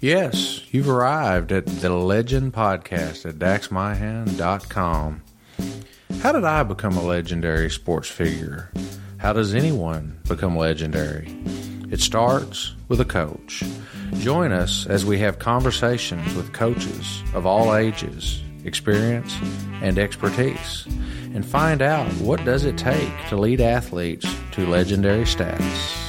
Yes, you've arrived at the Legend Podcast at daxmyhan.com. How did I become a legendary sports figure? How does anyone become legendary? It starts with a coach. Join us as we have conversations with coaches of all ages, experience, and expertise, and find out what does it take to lead athletes to legendary status.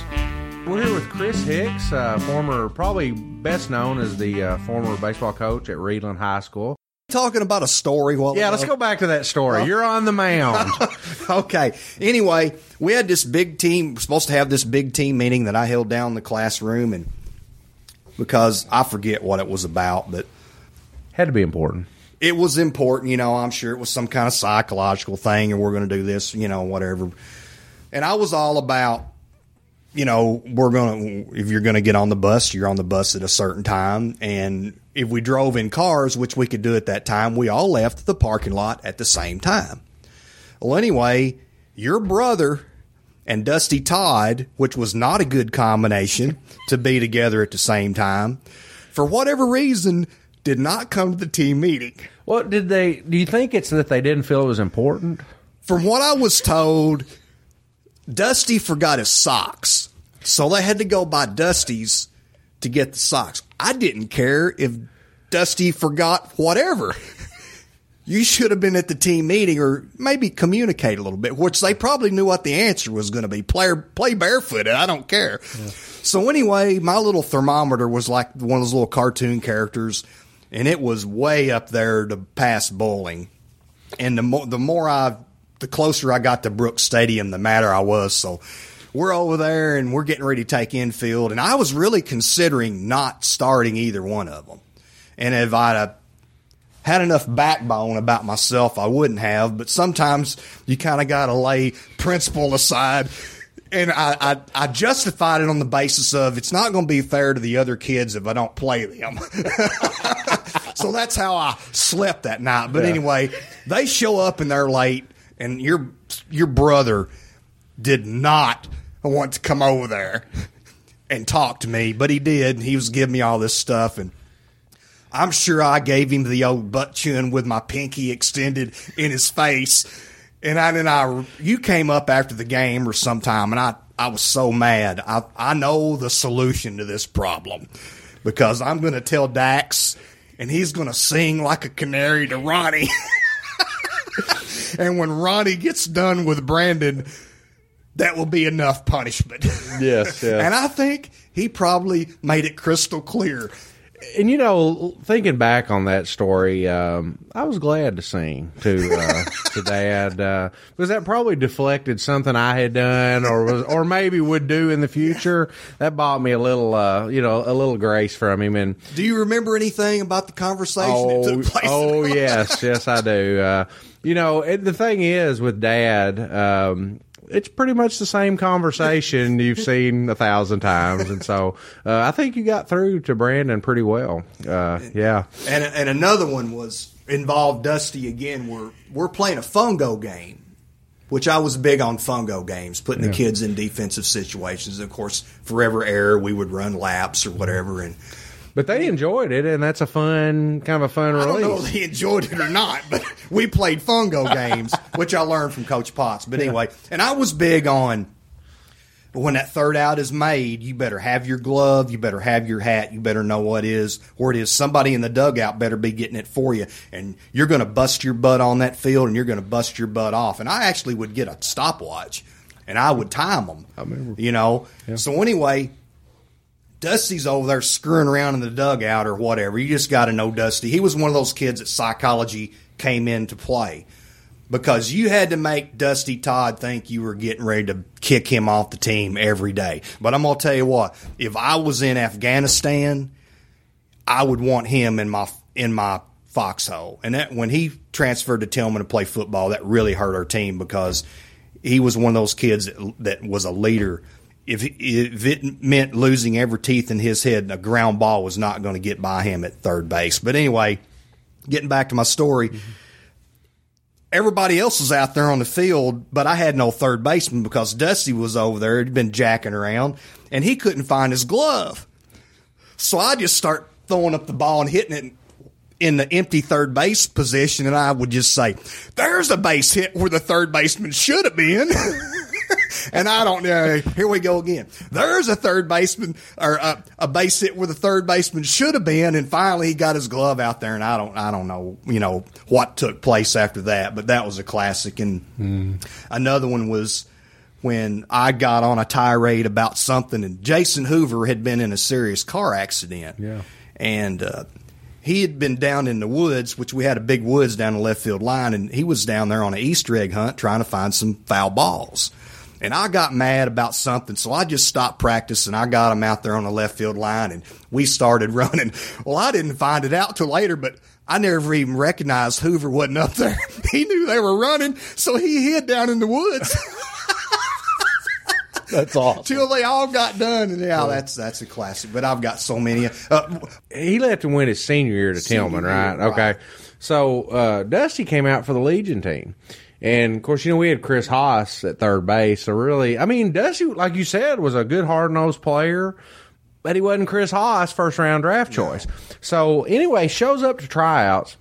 We're here with Chris Hicks, uh, former, probably best known as the uh, former baseball coach at Reidland High School. Talking about a story. While Yeah, let's go back to that story. You're on the mound. okay. Anyway, we had this big team. Supposed to have this big team meeting that I held down in the classroom, and because I forget what it was about, but Had to be important. it was important. You know, I'm sure it was some kind of psychological thing, and we're going to do this. You know, whatever. And I was all about, you know, we're going to if you're going to get on the bus, you're on the bus at a certain time, and if we drove in cars, which we could do at that time, we all left the parking lot at the same time. Well, anyway, your brother and Dusty Todd, which was not a good combination to be together at the same time, for whatever reason, did not come to the team meeting. What did they? Do you think it's that they didn't feel it was important? From what I was told, Dusty forgot his socks. So they had to go buy Dusty's to get the socks. I didn't care if Dusty forgot whatever. You should have been at the team meeting or maybe communicate a little bit, which they probably knew what the answer was going to be. Play, play barefooted. I don't care. So anyway, my little thermometer was like one of those little cartoon characters and it was way up there to pass bowling. And the more, the more I, the closer I got to Brooks Stadium, the madder I was. So we're over there and we're getting ready to take infield. And I was really considering not starting either one of them. And if I'd had enough backbone about myself, I wouldn't have. But sometimes you kind of got to lay principle aside. And I, I, I justified it on the basis of it's not going to be fair to the other kids if I don't play them. so that's how I slept that night. But anyway, they show up and they're late, and your your brother did not want to come over there and talk to me, but he did. He was giving me all this stuff, and I'm sure I gave him the old butt chin with my pinky extended in his face. And I and I, you came up after the game or sometime, and I, I was so mad. I, I know the solution to this problem because I'm going to tell Dax, and he's going to sing like a canary to Ronnie. and when Ronnie gets done with Brandon, that will be enough punishment. Yes, yes. and I think he probably made it crystal clear. And you know, thinking back on that story, um, I was glad to sing to uh, to Dad uh, because that probably deflected something I had done, or was, or maybe would do in the future. That bought me a little, uh, you know, a little grace from him. And Do you remember anything about the conversation oh, that took place? oh yes, yes, I do. Uh, you know, the thing is with Dad. Um, it's pretty much the same conversation you've seen a thousand times, and so uh, I think you got through to Brandon pretty well. Uh, yeah, And and another one was involved Dusty again. We're we're playing a fungo game, which I was big on fungo games, putting the kids in defensive situations. Of course, forever error, we would run laps or whatever, and But they enjoyed it, and that's a fun kind of a fun I don't know if release. he enjoyed it or not, but we played fungo games, which I learned from Coach Potts. But anyway, and I was big on when that third out is made, you better have your glove, you better have your hat, you better know what is where it is. Somebody in the dugout better be getting it for you, and you're going to bust your butt on that field, and you're going to bust your butt off. And I actually would get a stopwatch, and I would time them. I remember. You know. So anyway, Dusty's over there screwing around in the dugout or whatever. You just got to know Dusty. He was one of those kids that psychology came into play because you had to make Dusty Todd think you were getting ready to kick him off the team every day. But I'm going to tell you what, if I was in Afghanistan, I would want him in my in my foxhole. And that when he transferred to Tilghman to play football, that really hurt our team because he was one of those kids that, that was a leader. If, if it meant losing every teeth in his head, a ground ball was not going to get by him at third base. But anyway, getting back to my story, everybody else was out there on the field, but I had no third baseman because Dusty was over there. He'd been jacking around, and he couldn't find his glove. So I just start throwing up the ball and hitting it in the empty third base position, and I would just say, "There's a base hit where the third baseman should have been." and I don't know. Here we go again. There's a third baseman or a, a, base hit where the third baseman should have been, and finally he got his glove out there, and I don't, I don't know, you know, what took place after that, but that was a classic. And mm. another one was when I got on a tirade about something, and Jason Hoover had been in a serious car accident. Yeah, and. Uh, he had been down in the woods, which we had a big woods down the left field line, and he was down there on an Easter egg hunt trying to find some foul balls. And I got mad about something, so I just stopped practicing. I got him out there on the left field line, and we started running. Well, I didn't find it out till later, but I never even recognized Hoover wasn't up there. he knew they were running, so he hid down in the woods. That's awesome. Till they all got done, and yeah, that's that's a classic. But I've got so many. Uh, he left to win his senior year to Tilghman, right? Year, okay. Right. So uh, Dusty came out for the Legion team. And of course, you know, we had Chris Haas at third base. So really, I mean, Dusty, like you said, was a good hard nosed player, but he wasn't Chris Haas first round draft choice. No. So anyway, shows up to tryouts,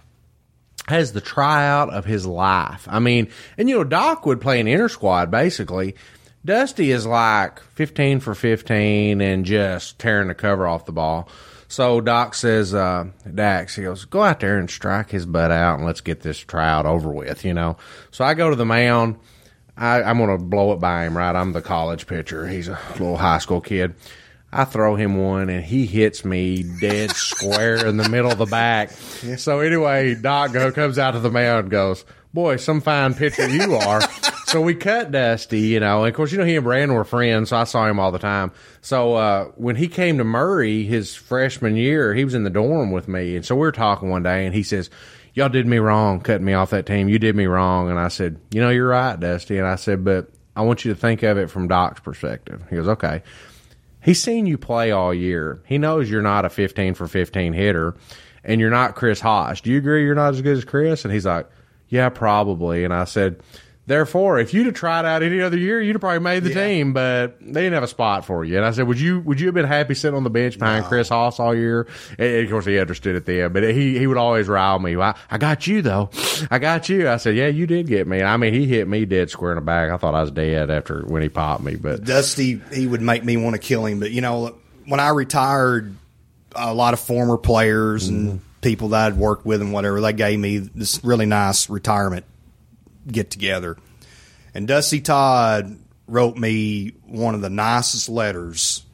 has the tryout of his life. I mean, and you know, Doc would play an inner squad basically. Dusty is like 15 for 15 and just tearing the cover off the ball. So Doc says, uh, Dax, he goes, go out there and strike his butt out and let's get this tryout over with, you know. So I go to the mound. I, I'm going to blow it by him, right? I'm the college pitcher. He's a little high school kid. I throw him one and he hits me dead square in the middle of the back. So anyway, Doc go, comes out to the mound and goes, boy, some fine pitcher you are. so we cut Dusty, you know, and of course, you know, he and Brandon were friends, so I saw him all the time. So uh, when he came to Murray his freshman year, he was in the dorm with me. And so we were talking one day, and he says, Y'all did me wrong cutting me off that team. You did me wrong. And I said, You know, you're right, Dusty. And I said, But I want you to think of it from Doc's perspective. He goes, Okay. He's seen you play all year. He knows you're not a 15 for 15 hitter and you're not Chris Haas. Do you agree you're not as good as Chris? And he's like, yeah, probably. And I said, therefore, if you'd have tried out any other year, you'd have probably made the yeah. team, but they didn't have a spot for you. And I said, would you would you have been happy sitting on the bench behind no. Chris Haas all year? And of course, he understood it then, but he he would always rile me. I, I got you though. I got you. I said, yeah, you did get me. I mean, he hit me dead square in the back. I thought I was dead after when he popped me. But Dusty, he would make me want to kill him. But you know, when I retired, a lot of former players mm-hmm. and people that I'd worked with and whatever, they gave me this really nice retirement get together. And Dusty Todd wrote me one of the nicest letters.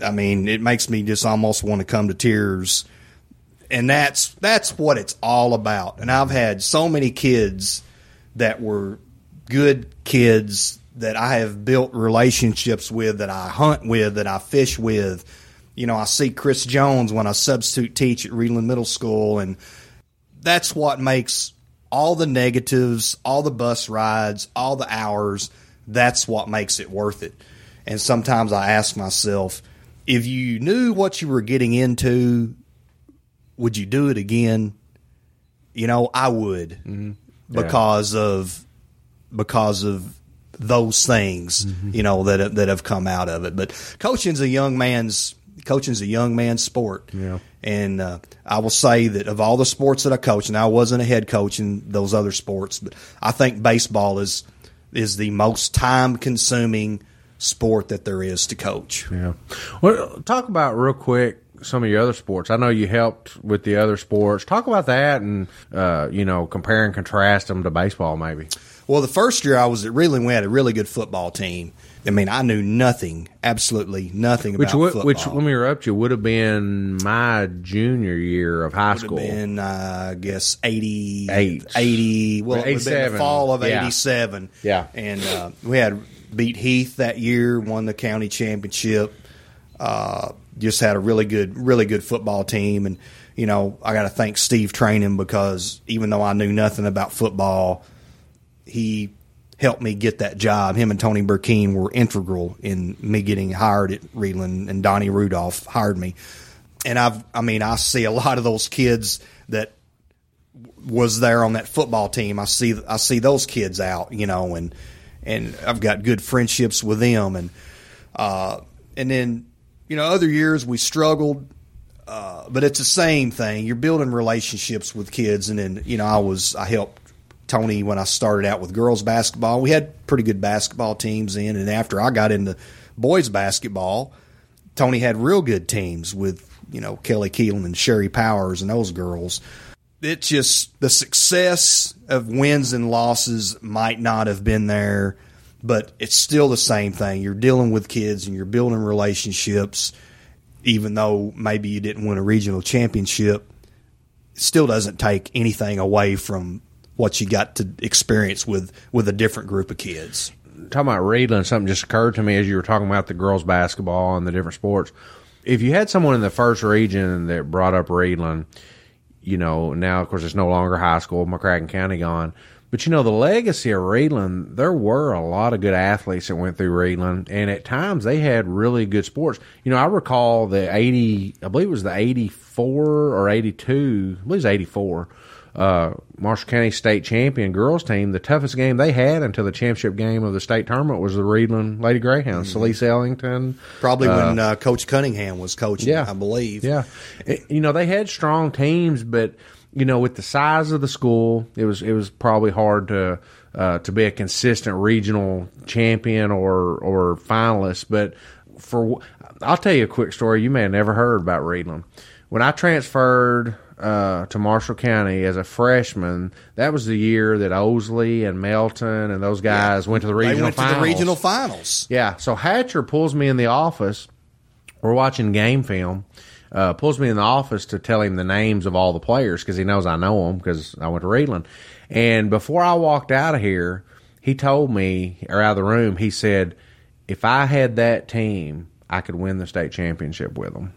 I mean, it makes me just almost want to come to tears. And that's that's what it's all about. And I've had so many kids that were good kids that I have built relationships with, that I hunt with, that I fish with you know, I see Chris Jones when I substitute teach at Reidland Middle School, and that's what makes all the negatives, all the bus rides, all the hours, that's what makes it worth it. And sometimes I ask myself, if you knew what you were getting into, would you do it again? You know, I would mm-hmm. yeah. because of because of those things, mm-hmm. you know, that that have come out of it. But coaching's a young man's coaching is a young man's sport. Yeah. And uh, I will say that of all the sports that I coach, and I wasn't a head coach in those other sports, but I think baseball is is the most time consuming sport that there is to coach. Yeah. Well, talk about real quick some of your other sports. I know you helped with the other sports. Talk about that and uh, you know compare and contrast them to baseball, maybe. Well, the first year I was at Reidland, we had a really good football team, I mean, I knew nothing, absolutely nothing which about football. Which, let me interrupt you, would have been my junior year of high would school. Have been, uh, I guess, 88. 80 well, it would have been the fall of yeah. 87. Yeah. And uh, we had beat Heath that year, won the county championship. Uh, just had a really good, really good football team. And, you know, I got to thank Steve Training because even though I knew nothing about football, he helped me get that job. Him and Tony Burkeen were integral in me getting hired at Reidland, and Donnie Rudolph hired me. And I've, I mean, I see a lot of those kids that was there on that football team. I see, I see those kids out, you know, and and I've got good friendships with them, and uh, and then you know, other years we struggled. Uh, but it's the same thing. You're building relationships with kids, and then you know I was I helped Tony when I started out with girls basketball. We had pretty good basketball teams in, and after I got into boys basketball, Tony had real good teams with you know Kelly Keelan and Sherry Powers and those girls. It's just the success of wins and losses might not have been there, but it's still the same thing. You're dealing with kids and you're building relationships, even though maybe you didn't win a regional championship. It still doesn't take anything away from what you got to experience with with a different group of kids talking about Reidland, something just occurred to me as you were talking about the girls' basketball and the different sports. If you had someone in the first region that brought up Reidland, you know, now of course it's no longer high school, McCracken County gone. But you know, the legacy of Reidland, there were a lot of good athletes that went through Reidland, and at times they had really good sports. You know, I recall the 80, I believe it was the 84 or 82, I believe it was 84 uh, Marshall County state champion girls team, the toughest game they had until the championship game of the state tournament was the Reidland Lady Greyhounds. Mm-hmm. Celise Ellington. Probably uh, when uh, Coach Cunningham was coaching, yeah, I believe. Yeah. It, you know, they had strong teams, but, you know, with the size of the school, it was, it was probably hard to, uh, to be a consistent regional champion or, or finalist. But for, I'll tell you a quick story you may have never heard about Reidland. When I transferred uh, to Marshall County as a freshman. That was the year that Osley and Melton and those guys yeah. went to the regional. They went finals. to the regional finals. Yeah. So Hatcher pulls me in the office. We're watching game film. Uh, pulls me in the office to tell him the names of all the players because he knows I know them because I went to Reidland. And before I walked out of here, he told me, or out of the room, he said, if I had that team, I could win the state championship with them.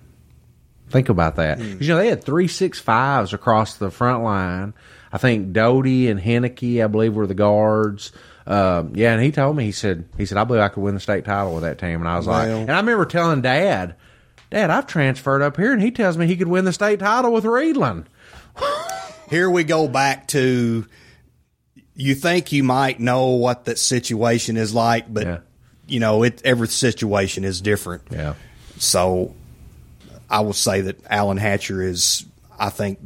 Think about that. Mm. You know, they had three six fives across the front line. I think Doty and Henneke, I believe, were the guards. Um, yeah, and he told me, he said, he said, I believe I could win the state title with that team. And I was well, like, and I remember telling Dad, Dad, I've transferred up here, and he tells me he could win the state title with Reidland. here we go back to you think you might know what that situation is like, but yeah. you know, it every situation is different. Yeah. So I will say that Alan Hatcher is, I think,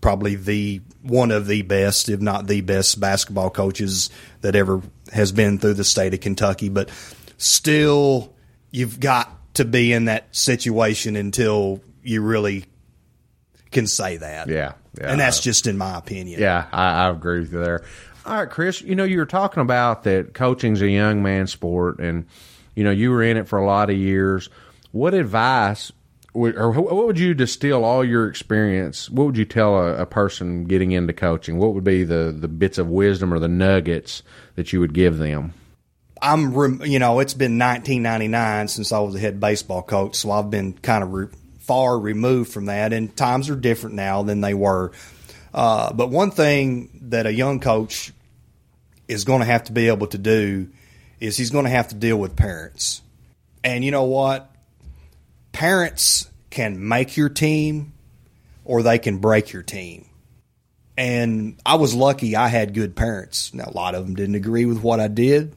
probably the one of the best, if not the best, basketball coaches that ever has been through the state of Kentucky. But still, you've got to be in that situation until you really can say that. Yeah. yeah and that's just in my opinion. Yeah, I, I agree with you there. All right, Chris, you know, you were talking about that coaching's a young man's sport and, you know, you were in it for a lot of years. What advice or what would you distill all your experience? What would you tell a, a, person getting into coaching? What would be the, the bits of wisdom or the nuggets that you would give them? I'm, you know, it's been 1999 since I was a head baseball coach, so I've been kind of re- far removed from that, and times are different now than they were. Uh, but one thing that a young coach is going to have to be able to do is he's going to have to deal with parents. And you know what? Parents can make your team or they can break your team. And I was lucky I had good parents. Now, a lot of them didn't agree with what I did.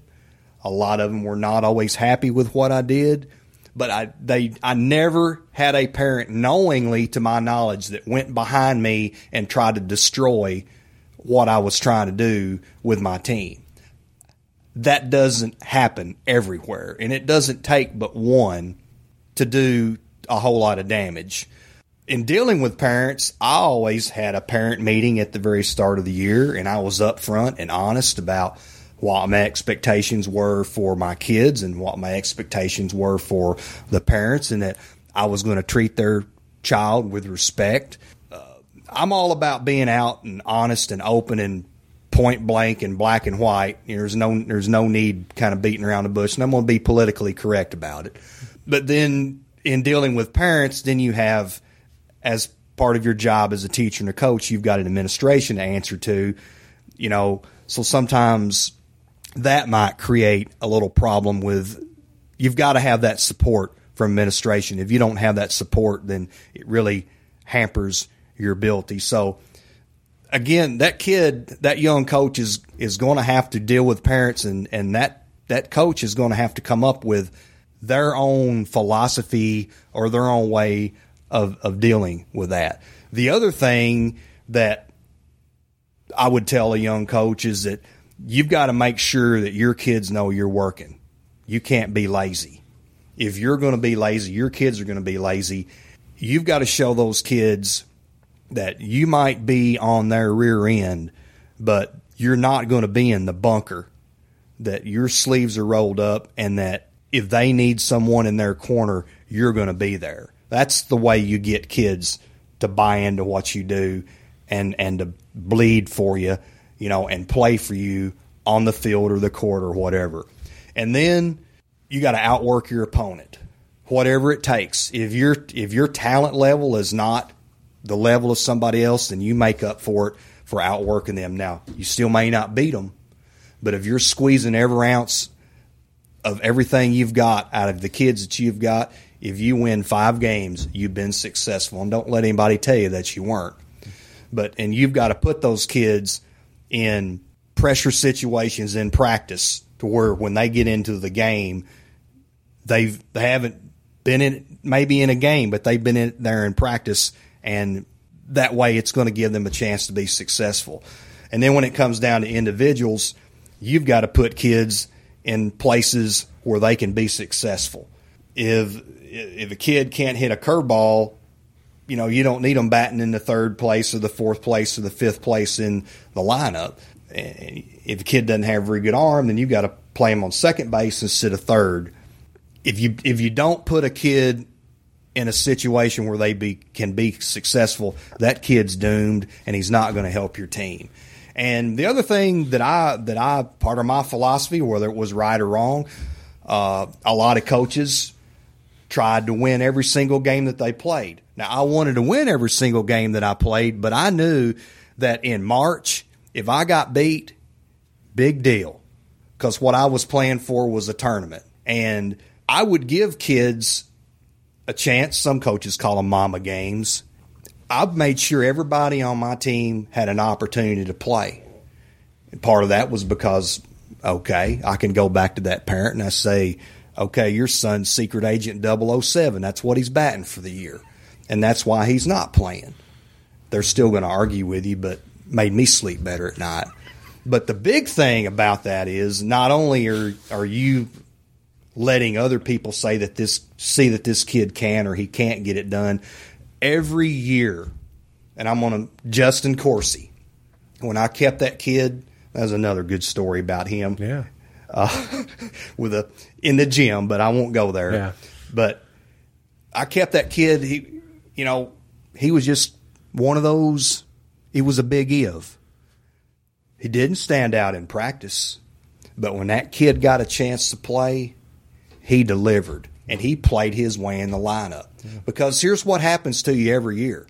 A lot of them were not always happy with what I did. But I, they, I never had a parent knowingly, to my knowledge, that went behind me and tried to destroy what I was trying to do with my team. That doesn't happen everywhere. And it doesn't take but one to do a whole lot of damage. In dealing with parents, I always had a parent meeting at the very start of the year, and I was upfront and honest about what my expectations were for my kids and what my expectations were for the parents, and that I was going to treat their child with respect. Uh, I'm all about being out and honest and open and point blank and black and white. There's no there's no need kind of beating around the bush, and I'm going to be politically correct about it. But then in dealing with parents, then you have as part of your job as a teacher and a coach, you've got an administration to answer to. You know, so sometimes that might create a little problem with. You've got to have that support from administration. If you don't have that support, then it really hampers your ability. So again, that kid, that young coach is is going to have to deal with parents, and and that that coach is going to have to come up with their own philosophy or their own way of, of dealing with that. The other thing that I would tell a young coach is that you've got to make sure that your kids know you're working. You can't be lazy. If you're going to be lazy, your kids are going to be lazy. You've got to show those kids that you might be on their rear end, but you're not going to be in the bunker. That your sleeves are rolled up and that if they need someone in their corner, you're going to be there. That's the way you get kids to buy into what you do and and to bleed for you, you know, and play for you on the field or the court or whatever. And then you got to outwork your opponent, whatever it takes. If your if your talent level is not the level of somebody else, then you make up for it for outworking them. Now you still may not beat them, but if you're squeezing every ounce of everything you've got out of the kids that you've got, if you win five games, you've been successful. And don't let anybody tell you that you weren't. But and you've got to put those kids in pressure situations in practice to where when they get into the game, they've they haven't been in maybe in a game, but they've been in there in practice, and that way it's going to give them a chance to be successful. And then when it comes down to individuals, you've got to put kids in places where they can be successful. If if a kid can't hit a curveball, you know you don't need them batting in the third place or the fourth place or the fifth place in the lineup. If a kid doesn't have a very good arm, then you've got to play him on second base instead of third. If you if you don't put a kid in a situation where they be can be successful, that kid's doomed, and he's not going to help your team. And the other thing that I that I part of my philosophy, whether it was right or wrong, uh, a lot of coaches tried to win every single game that they played. Now I wanted to win every single game that I played, but I knew that in March, if I got beat, big deal, because what I was playing for was a tournament, and I would give kids a chance. Some coaches call them mama games I've made sure everybody on my team had an opportunity to play. And part of that was because, okay, I can go back to that parent and I say, okay, your son's secret agent 007. That's what he's batting for the year. And that's why he's not playing. They're still going to argue with you, but made me sleep better at night. But the big thing about that is not only are, are you letting other people say that this, see that this kid can or he can't get it done, every year, and I'm on a Justin Corsi. When I kept that kid, that was another good story about him. Yeah. Uh, with a in the gym, but I won't go there. Yeah. But I kept that kid. He, you know, he was just one of those. He was a big if. He didn't stand out in practice, but when that kid got a chance to play, he delivered and he played his way in the lineup. Yeah. Because here's what happens to you every year.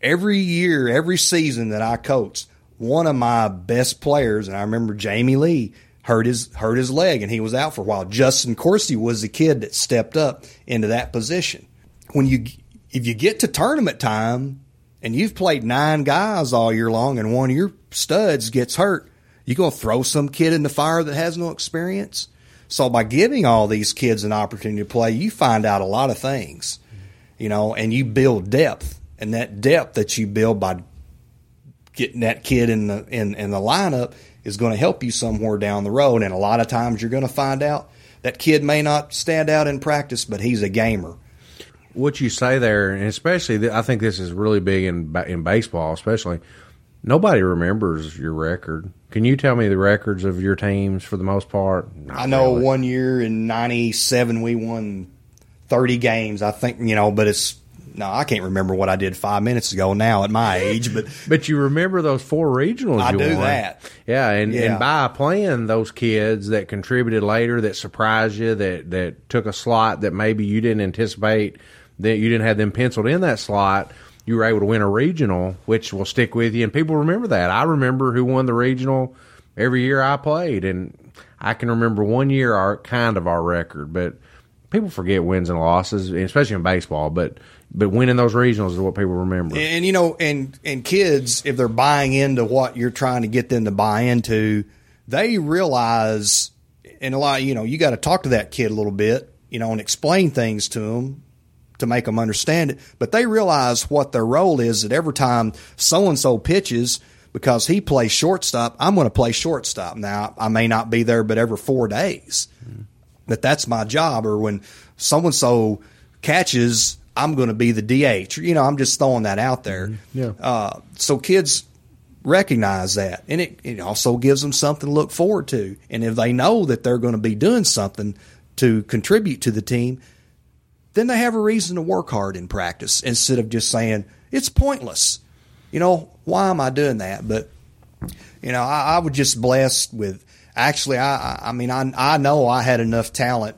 Every year, every season that I coached, one of my best players, and I remember Jamie Lee hurt his hurt his leg and he was out for a while. Justin Corsi was the kid that stepped up into that position. When you if you get to tournament time and you've played nine guys all year long and one of your studs gets hurt, you gonna throw some kid in the fire that has no experience? So by giving all these kids an opportunity to play, you find out a lot of things, you know, and you build depth. And that depth that you build by getting that kid in the in, in the lineup is going to help you somewhere down the road. And a lot of times you're going to find out that kid may not stand out in practice, but he's a gamer. What you say there, and especially, I think this is really big in in baseball, especially. Nobody remembers your record. Can you tell me the records of your teams for the most part? Not I know really. one year in '97 we won 30 games. I think you know, but it's no, I can't remember what I did five minutes ago now at my age, but but you remember those four regionals? I do won. that. Yeah, and yeah. and by playing those kids that contributed later, that surprised you, that that took a slot that maybe you didn't anticipate, that you didn't have them penciled in that slot you were able to win a regional, which will stick with you. And people remember that. I remember who won the regional every year I played, and I can remember one year our kind of our record, but people forget wins and losses, especially in baseball. But but winning those regionals is what people remember. And you know, and and kids, if they're buying into what you're trying to get them to buy into, they realize, and a lot, you know, you got to talk to that kid a little bit, you know, and explain things to them to make them understand it. But they realize what their role is that every time so and so pitches, because he plays shortstop, I'm going to play shortstop. Now, I may not be there, but every four days. That that's my job. Or when so and so catches, I'm going to be the DH. You know, I'm just throwing that out there. Yeah. Uh, so kids recognize that, and it, it also gives them something to look forward to. And if they know that they're going to be doing something to contribute to the team, then they have a reason to work hard in practice instead of just saying it's pointless. You know, why am I doing that? But you know, I, I was just blessed with. Actually, I, I mean, I, I know I had enough talent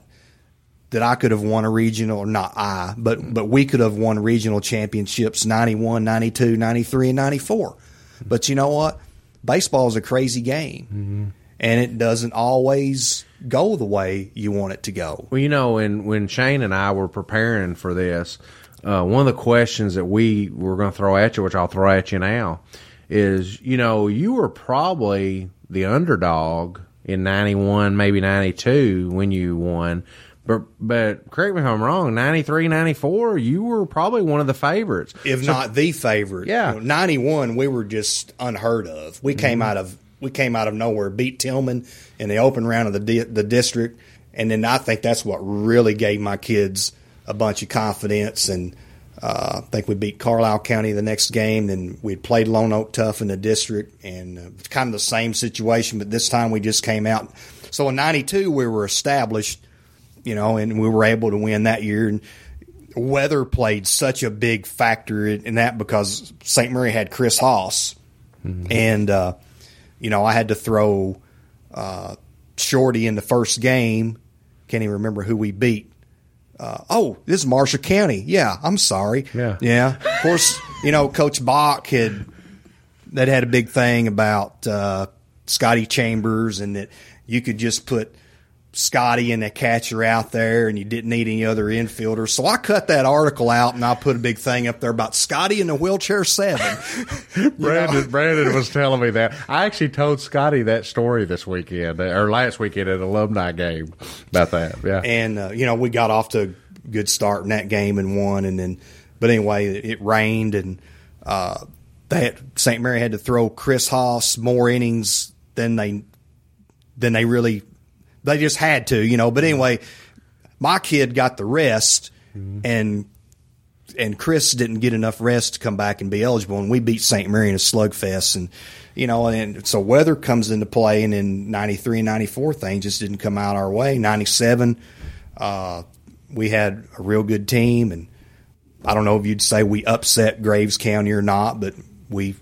that I could have won a regional, or not I, but but we could have won regional championships 91, 92, 93, and 94. But you know what? Baseball is a crazy game, mm-hmm. And it doesn't always go the way you want it to go. Well, you know, when when Shane and I were preparing for this, uh, one of the questions that we were going to throw at you, which I'll throw at you now, is you know you were probably the underdog in '91, maybe '92 when you won. But but correct me if I'm wrong. 93, 94, you were probably one of the favorites. if not the favorite. Yeah. You know, 91 we were just unheard of. We came out of we came out of nowhere, beat Tilghman in the open round of the di- the district, and then I think that's what really gave my kids a bunch of confidence. And uh, I think we beat Carlisle County the next game. Then we played Lone Oak Tough in the district, and uh, it's kind of the same situation, but this time we just came out. So in '92 we were established, you know, and we were able to win that year. And weather played such a big factor in, in that because St. Mary had Chris Haas, and uh, you know I had to throw uh, Shorty in the first game. Can't even remember who we beat. Uh, oh, this is Marshall County. Yeah, I'm sorry. Yeah. yeah. Of course, you know Coach Bach had that had a big thing about uh, Scotty Chambers and that you could just put Scotty and a catcher out there and you didn't need any other infielders. So I cut that article out and I put a big thing up there about Scotty in the wheelchair seven. Brandon Brandon was telling me that. I actually told Scotty that story this weekend or last weekend at an alumni game about that. Yeah. and, uh, you know, we got off to a good start in that game and won. And then, but anyway, it rained and, uh, they had, St. Mary had to throw Chris Haas more innings than they, than they really, they just had to, you know. But anyway, my kid got the rest and and Chris didn't get enough rest to come back and be eligible. And we beat St. Mary in a slugfest. And, you know, and so weather comes into play. And in 93 and 94, things just didn't come out our way. 97, uh, we had a real good team. And I don't know if you'd say we upset Graves County or not, but we,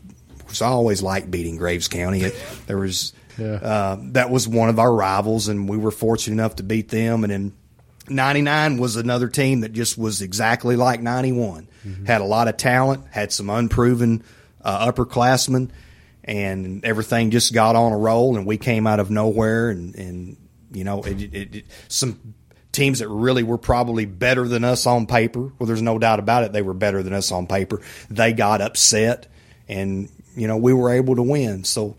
I always liked beating Graves County. It, there was, Yeah. uh, that was one of our rivals, and we were fortunate enough to beat them. And then 99 was another team that just was exactly like 91. Had a lot of talent, had some unproven uh, upperclassmen, and everything just got on a roll. And we came out of nowhere, and, and you know, it, it, it, some teams that really were probably better than us on paper. Well, there's no doubt about it. They were better than us on paper. They got upset, and you know, we were able to win. So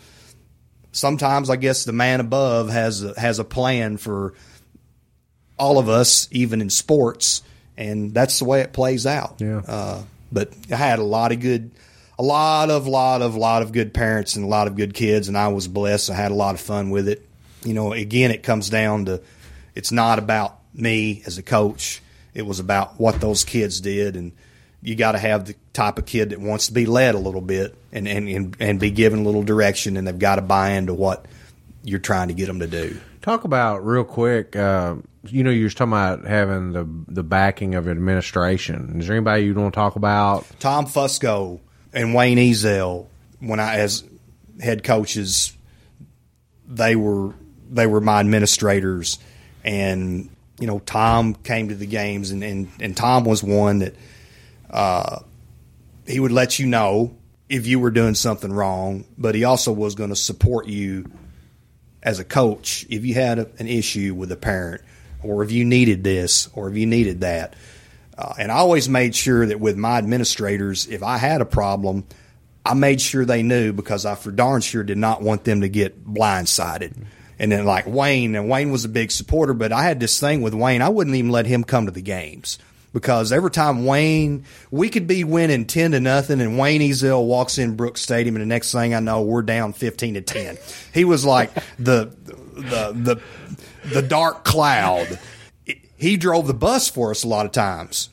sometimes I guess the man above has a, has a plan for all of us, even in sports, and that's the way it plays out. Yeah. Uh, but I had a lot of good, a lot of, lot of, lot of good parents and a lot of good kids, and I was blessed. I had a lot of fun with it. You know, again, it comes down to it's not about me as a coach. It was about what those kids did, and you got to have the type of kid that wants to be led a little bit and, and, and, and be given a little direction, and they've got to buy into what you're trying to get them to do. Talk about real quick. Uh, you know, you were talking about having the the backing of administration. Is there anybody you want to talk about? Tom Fusco and Wayne Ezel, when I as head coaches, they were they were my administrators, and you know Tom came to the games, and and, and Tom was one that uh, he would let you know if you were doing something wrong, but he also was going to support you as a coach if you had a, an issue with a parent, or if you needed this, or if you needed that. Uh, and I always made sure that with my administrators, if I had a problem, I made sure they knew because I for darn sure did not want them to get blindsided. And then like Wayne, and Wayne was a big supporter, but I had this thing with Wayne. I wouldn't even let him come to the games. Because every time Wayne, we could be winning 10 to nothing and Wayne Ezel walks in Brooks Stadium and the next thing I know, we're down 15 to 10. He was like the, the, the, the dark cloud. He drove the bus for us a lot of times.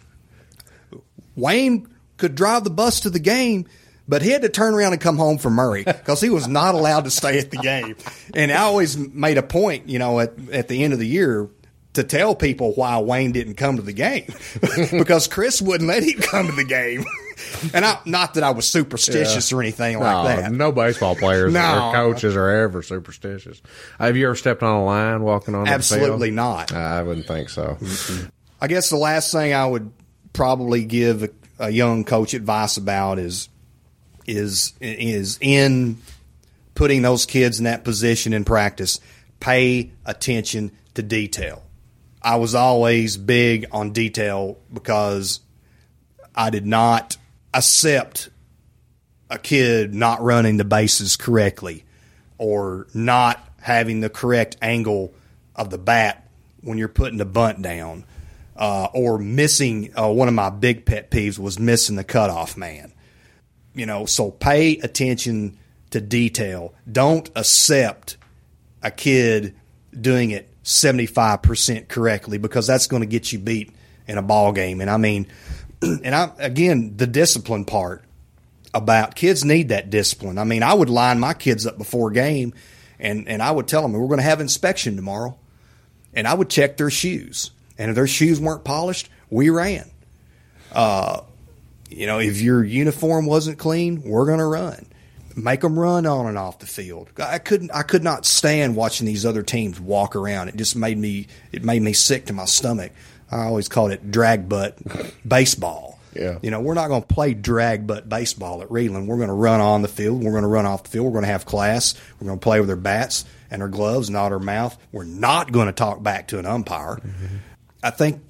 Wayne could drive the bus to the game, but he had to turn around and come home for Murray because he was not allowed to stay at the game. And I always made a point, you know, at, at the end of the year to tell people why Wayne didn't come to the game because Chris wouldn't let him come to the game. and I, not that I was superstitious or anything like no, that. no baseball players No. or coaches are ever superstitious. Have you ever stepped on a line walking on the Absolutely not. I wouldn't think so. I guess the last thing I would probably give a, a young coach advice about is is is in putting those kids in that position in practice. Pay attention to detail. I was always big on detail because I did not accept a kid not running the bases correctly or not having the correct angle of the bat when you're putting the bunt down uh, or missing uh, one of my big pet peeves was missing the cutoff man. You know so pay attention to detail. Don't accept a kid doing it 75% correctly because that's going to get you beat in a ball game. And i mean and i again the discipline part about kids need that discipline. I mean i would line my kids up before game and and i would tell them we're going to have inspection tomorrow. And i would check their shoes. And if their shoes weren't polished we ran. Uh, you know, if your uniform wasn't clean, we're going to run. Make them run on and off the field. I couldn't. I could not stand watching these other teams walk around. It just made me. It made me sick to my stomach. I always called it drag butt baseball. Yeah. You know, we're not going to play drag butt baseball at Reidland. We're going to run on the field. We're going to run off the field. We're going to have class. We're going to play with our bats and our gloves, not our mouth. We're not going to talk back to an umpire. Mm-hmm. I think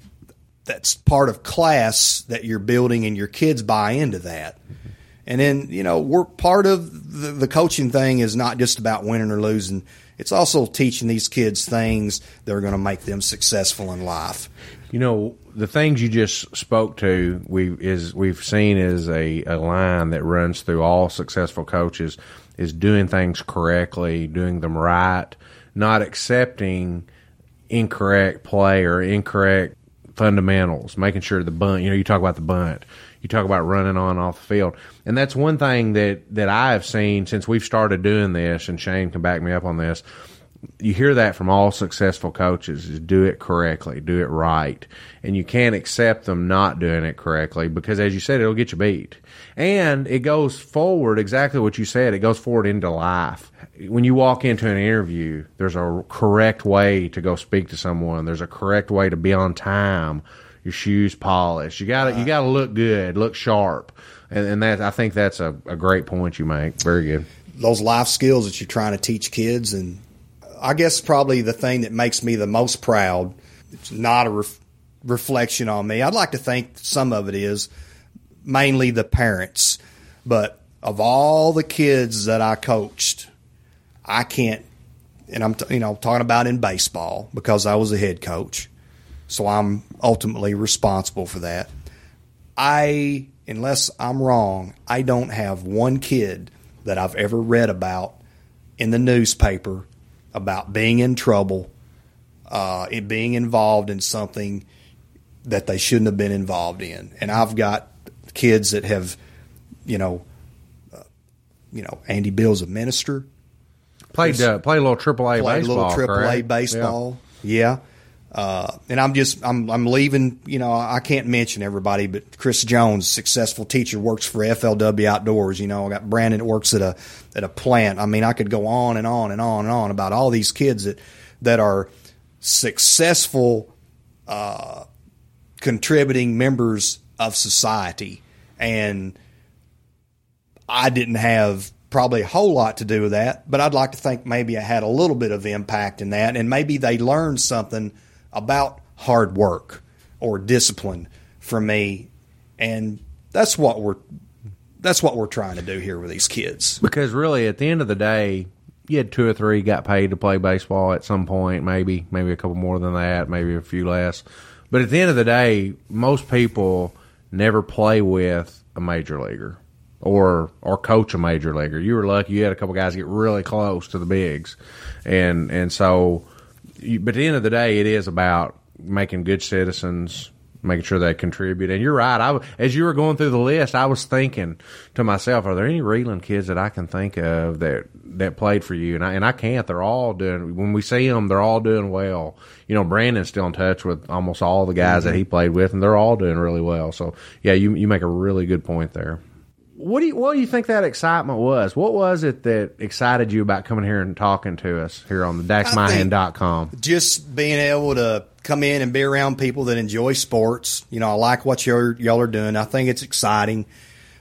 that's part of class that you're building and your kids buy into that. And then, you know, we're part of the, the coaching thing is not just about winning or losing. It's also teaching these kids things that are going to make them successful in life. You know, the things you just spoke to, we is we've seen is a, a line that runs through all successful coaches is doing things correctly, doing them right, not accepting incorrect play or incorrect fundamentals, making sure the bunt, you know, you talk about the bunt, you talk about running on off the field. And that's one thing that, that I have seen since we've started doing this, and Shane can back me up on this. You hear that from all successful coaches is do it correctly, do it right. And you can't accept them not doing it correctly because as you said, it'll get you beat. And it goes forward exactly what you said. It goes forward into life. When you walk into an interview, there's a correct way to go speak to someone. There's a correct way to be on time. Your shoes polished. You got to you uh, got to look good, look sharp, and, and that I think that's a, a great point you make. Very good. Those life skills that you're trying to teach kids, and I guess probably the thing that makes me the most proud. It's not a ref- reflection on me. I'd like to think some of it is mainly the parents, but of all the kids that I coached, I can't, and I'm t- you know talking about in baseball because I was a head coach, so I'm ultimately responsible for that. I, unless I'm wrong, I don't have one kid that I've ever read about in the newspaper about being in trouble, uh, it being involved in something that they shouldn't have been involved in. And I've got kids that have, you know, uh, you know, Andy Bill's a minister. Played uh, played a little triple A Played a little triple A correct? baseball. Yeah. Uh, and I'm just I'm I'm leaving. You know, I can't mention everybody, but Chris Jones, successful teacher, works for FLW Outdoors. You know, I got Brandon works at a at a plant. I mean, I could go on and on and on and on about all these kids that that are successful, uh, contributing members of society, and I didn't have probably a whole lot to do with that, but I'd like to think maybe I had a little bit of impact in that, and maybe they learned something about hard work or discipline from me, and that's what we're that's what we're trying to do here with these kids. Because really, at the end of the day, you had two or three got paid to play baseball at some point, maybe, maybe a couple more than that, maybe a few less. But at the end of the day, most people never play with a major leaguer or or coach a major leaguer. You were lucky you had a couple guys get really close to the bigs, and and so. You, but at the end of the day, it is about making good citizens, making sure they contribute. And you're right. I as you were going through the list, I was thinking to myself, are there any Reidland kids that I can think of that that played for you? And I and I can't. They're all doing. When we see them, they're all doing well. You know, Brandon's still in touch with almost all the guys mm-hmm. that he played with, and they're all doing really well. So yeah, you you make a really good point there. What do you what do you think that excitement was? What was it that excited you about coming here and talking to us here on the DaxMyhan.com? Just being able to come in and be around people that enjoy sports. You know, I like what you y'all are doing. I think it's exciting.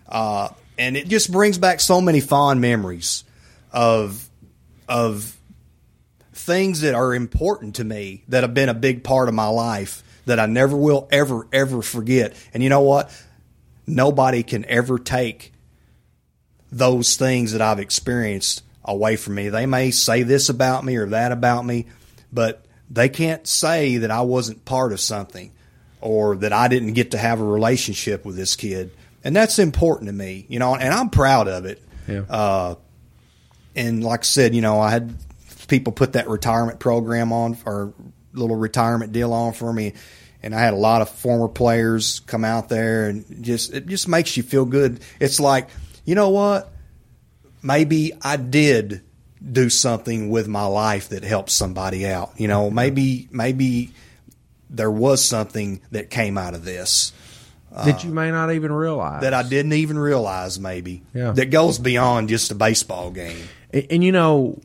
Uh, and it just brings back so many fond memories of of things that are important to me that have been a big part of my life that I never will ever ever forget. And you know what? Nobody can ever take those things that I've experienced away from me. They may say this about me or that about me, but they can't say that I wasn't part of something or that I didn't get to have a relationship with this kid. And that's important to me, you know, and I'm proud of it. Yeah. Uh, and like I said, you know, I had people put that retirement program on or little retirement deal on for me and I had a lot of former players come out there, and just it just makes you feel good. It's like, you know what? Maybe I did do something with my life that helped somebody out. You know, maybe maybe there was something that came out of this that uh, you may not even realize that I didn't even realize. Maybe yeah. that goes beyond just a baseball game. and, and you know,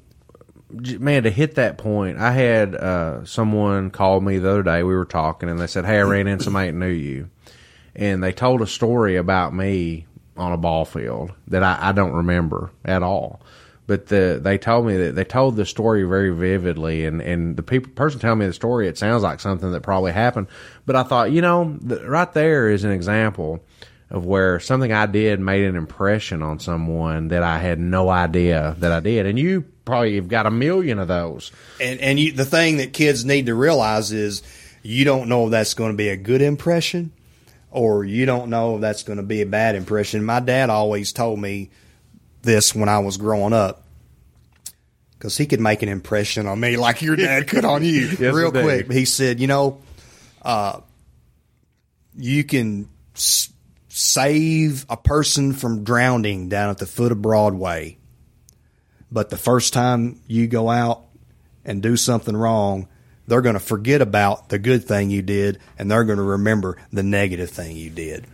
man, to hit that point, I had uh, someone call me the other day. We were talking, and they said, "Hey, I ran into somebody that knew you," and they told a story about me on a ball field that I, I don't remember at all. But the they told me that they told the story very vividly, and and the people person telling me the story, it sounds like something that probably happened. But I thought, you know, the, right there is an example of where something I did made an impression on someone that I had no idea that I did. And you probably have got a million of those. And and you, the thing that kids need to realize is you don't know if that's going to be a good impression or you don't know if that's going to be a bad impression. My dad always told me this when I was growing up because he could make an impression on me like your dad could on you yes, real quick. He said, you know, uh, you can save a person from drowning down at the foot of Broadway. But the first time you go out and do something wrong, they're going to forget about the good thing you did and they're going to remember the negative thing you did.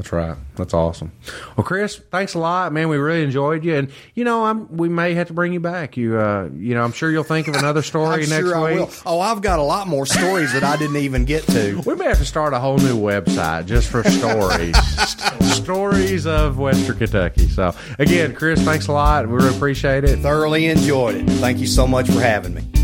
That's right. That's awesome. Well, Chris, thanks a lot, man. We really enjoyed you, and you know, I'm we may have to bring you back. You, uh, you know, I'm sure you'll think of another story next sure week. Oh, I've got a lot more stories that I didn't even get to. We may have to start a whole new website just for stories, stories of Western Kentucky. So, again, Chris, thanks a lot. We really appreciate it. Thoroughly enjoyed it. Thank you so much for having me.